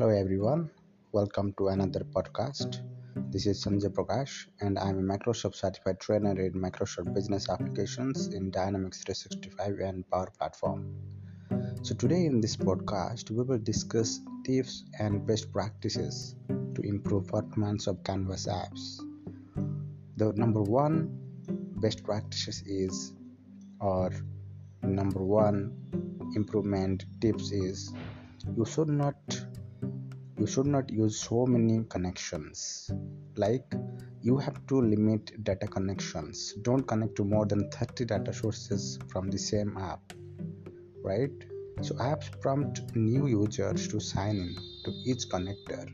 Hello everyone, welcome to another podcast. This is Sanjay Prakash and I'm a Microsoft certified trainer in Microsoft business applications in Dynamics 365 and Power Platform. So today in this podcast we will discuss tips and best practices to improve performance of Canvas apps. The number one best practices is or number one improvement tips is you should not you should not use so many connections. Like you have to limit data connections. Don't connect to more than 30 data sources from the same app right? So apps prompt new users to sign in to each connector.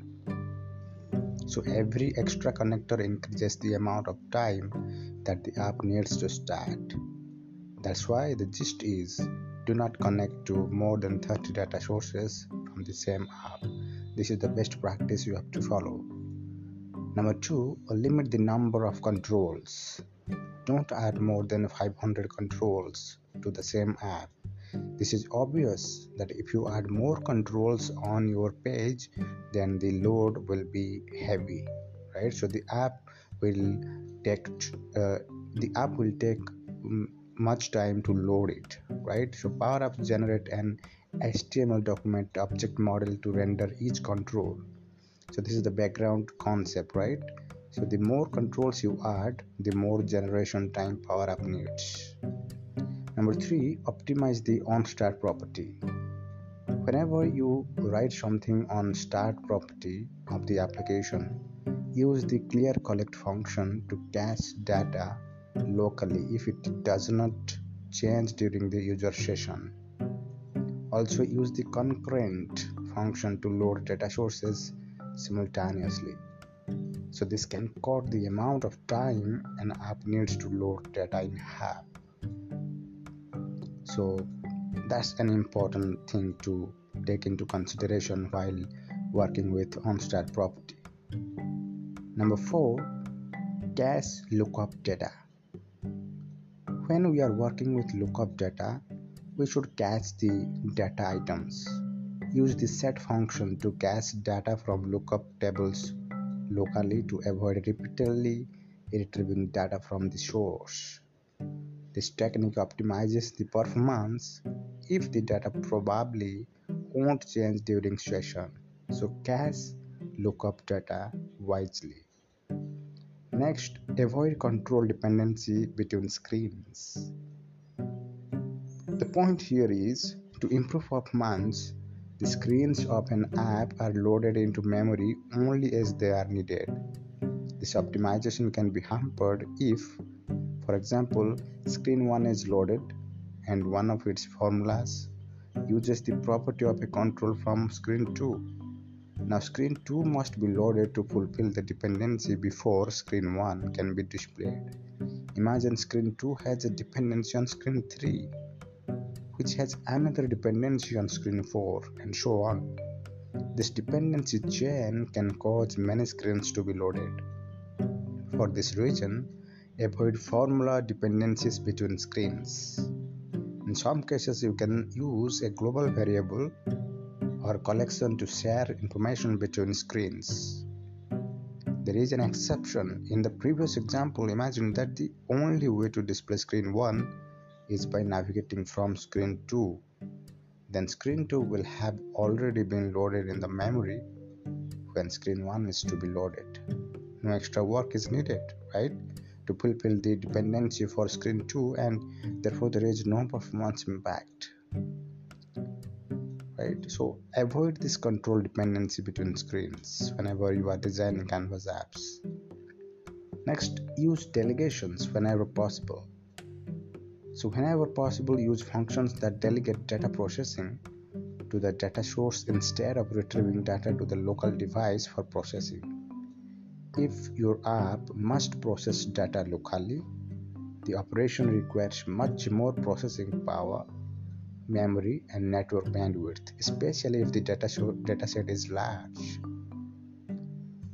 So every extra connector increases the amount of time that the app needs to start. That's why the gist is do not connect to more than 30 data sources from the same app this is the best practice you have to follow. Number two, limit the number of controls. Don't add more than 500 controls to the same app. This is obvious that if you add more controls on your page, then the load will be heavy, right? So the app will take uh, the app will take much time to load it, right? So Power Apps generate an HTML document object model to render each control. So this is the background concept, right? So the more controls you add, the more generation time Power Apps needs. Number three, optimize the onStart property. Whenever you write something on start property of the application, use the clear collect function to cache data locally if it does not change during the user session. Also use the concurrent function to load data sources simultaneously. So this can cut the amount of time an app needs to load data in half. So that's an important thing to take into consideration while working with onStart property. Number four, cache lookup data. When we are working with lookup data, we should cache the data items. Use the set function to cache data from lookup tables locally to avoid repeatedly retrieving data from the source. This technique optimizes the performance if the data probably won't change during session. So cache lookup data wisely. Next, avoid control dependency between screens. The point here is to improve performance, the screens of an app are loaded into memory only as they are needed. This optimization can be hampered if, for example, screen 1 is loaded and one of its formulas uses the property of a control from screen 2. Now, screen 2 must be loaded to fulfill the dependency before screen 1 can be displayed. Imagine screen 2 has a dependency on screen 3 which has another dependency on screen 4 and so on. This dependency chain can cause many screens to be loaded. For this reason, avoid formula dependencies between screens. In some cases, you can use a global variable or collection to share information between screens. There is an exception. In the previous example, imagine that the only way to display screen 1 is by navigating from screen 2 then screen 2 will have already been loaded in the memory when screen 1 is to be loaded. No extra work is needed right? To fulfill the dependency for screen 2 and therefore there is no performance impact right? So avoid this control dependency between screens whenever you are designing canvas apps. Next use delegations whenever possible so, whenever possible, use functions that delegate data processing to the data source instead of retrieving data to the local device for processing. If your app must process data locally, the operation requires much more processing power, memory, and network bandwidth, especially if the data dataset is large.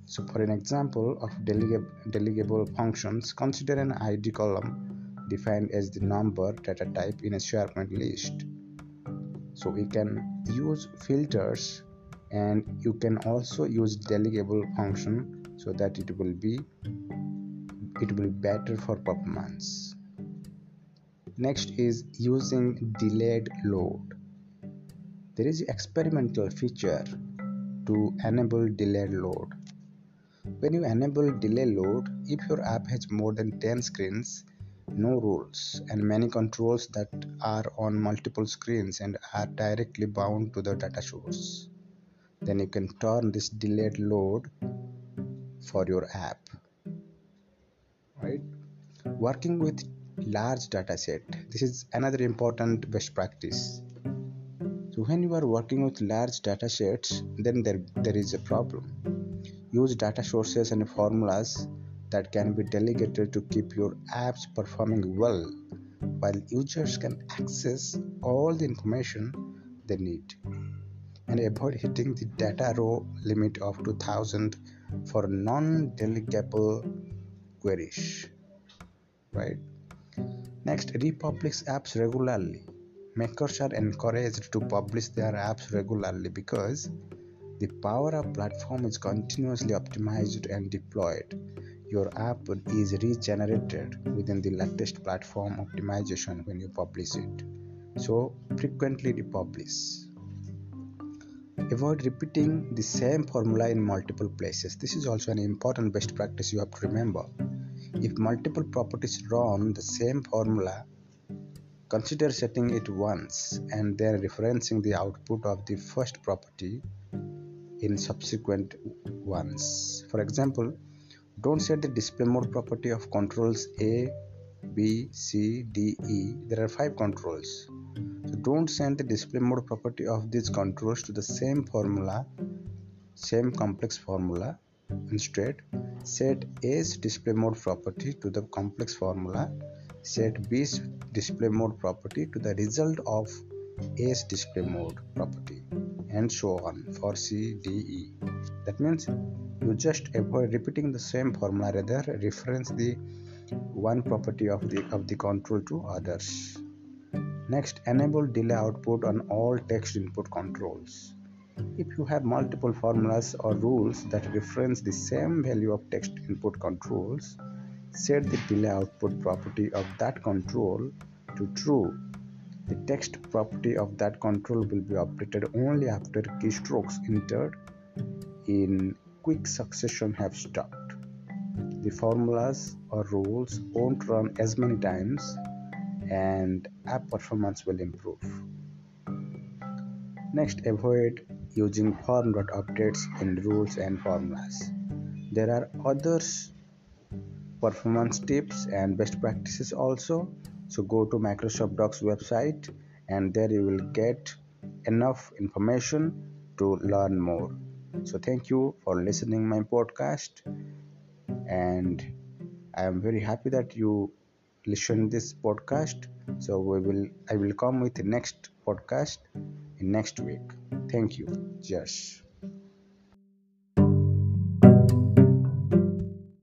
So, for an example of delegable functions, consider an ID column defined as the number data type in a SharePoint list. So we can use filters and you can also use delegable function so that it will be it will be better for performance. Next is using delayed load. There is experimental feature to enable delayed load. When you enable delay load if your app has more than 10 screens no rules and many controls that are on multiple screens and are directly bound to the data source. Then you can turn this delayed load for your app right? Working with large data set this is another important best practice. So when you are working with large data sets then there, there is a problem. Use data sources and formulas that can be delegated to keep your apps performing well while users can access all the information they need. And avoid hitting the data row limit of 2000 for non-delegable queries right? Next republish apps regularly. Makers are encouraged to publish their apps regularly because the Power Apps platform is continuously optimized and deployed your app is regenerated within the latest platform optimization when you publish it so frequently republish Avoid repeating the same formula in multiple places. This is also an important best practice you have to remember. If multiple properties run the same formula, consider setting it once and then referencing the output of the first property in subsequent ones. For example, don't set the display mode property of controls A, B, C, D, E. There are five controls. So don't send the display mode property of these controls to the same formula, same complex formula. Instead, set A's display mode property to the complex formula, set B's display mode property to the result of A's display mode property, and so on for C, D, E. That means you just avoid repeating the same formula, rather reference the one property of the of the control to others. Next, enable delay output on all text input controls. If you have multiple formulas or rules that reference the same value of text input controls, set the delay output property of that control to true. The text property of that control will be updated only after keystrokes entered in quick succession have stopped. The formulas or rules won't run as many times and app performance will improve. Next, avoid using form.updates in rules and formulas. There are other performance tips and best practices also. So go to Microsoft Docs website and there you will get enough information to learn more. So thank you for listening my podcast. And I am very happy that you listen this podcast. So we will i will come with next podcast in next week. Thank you. Cheers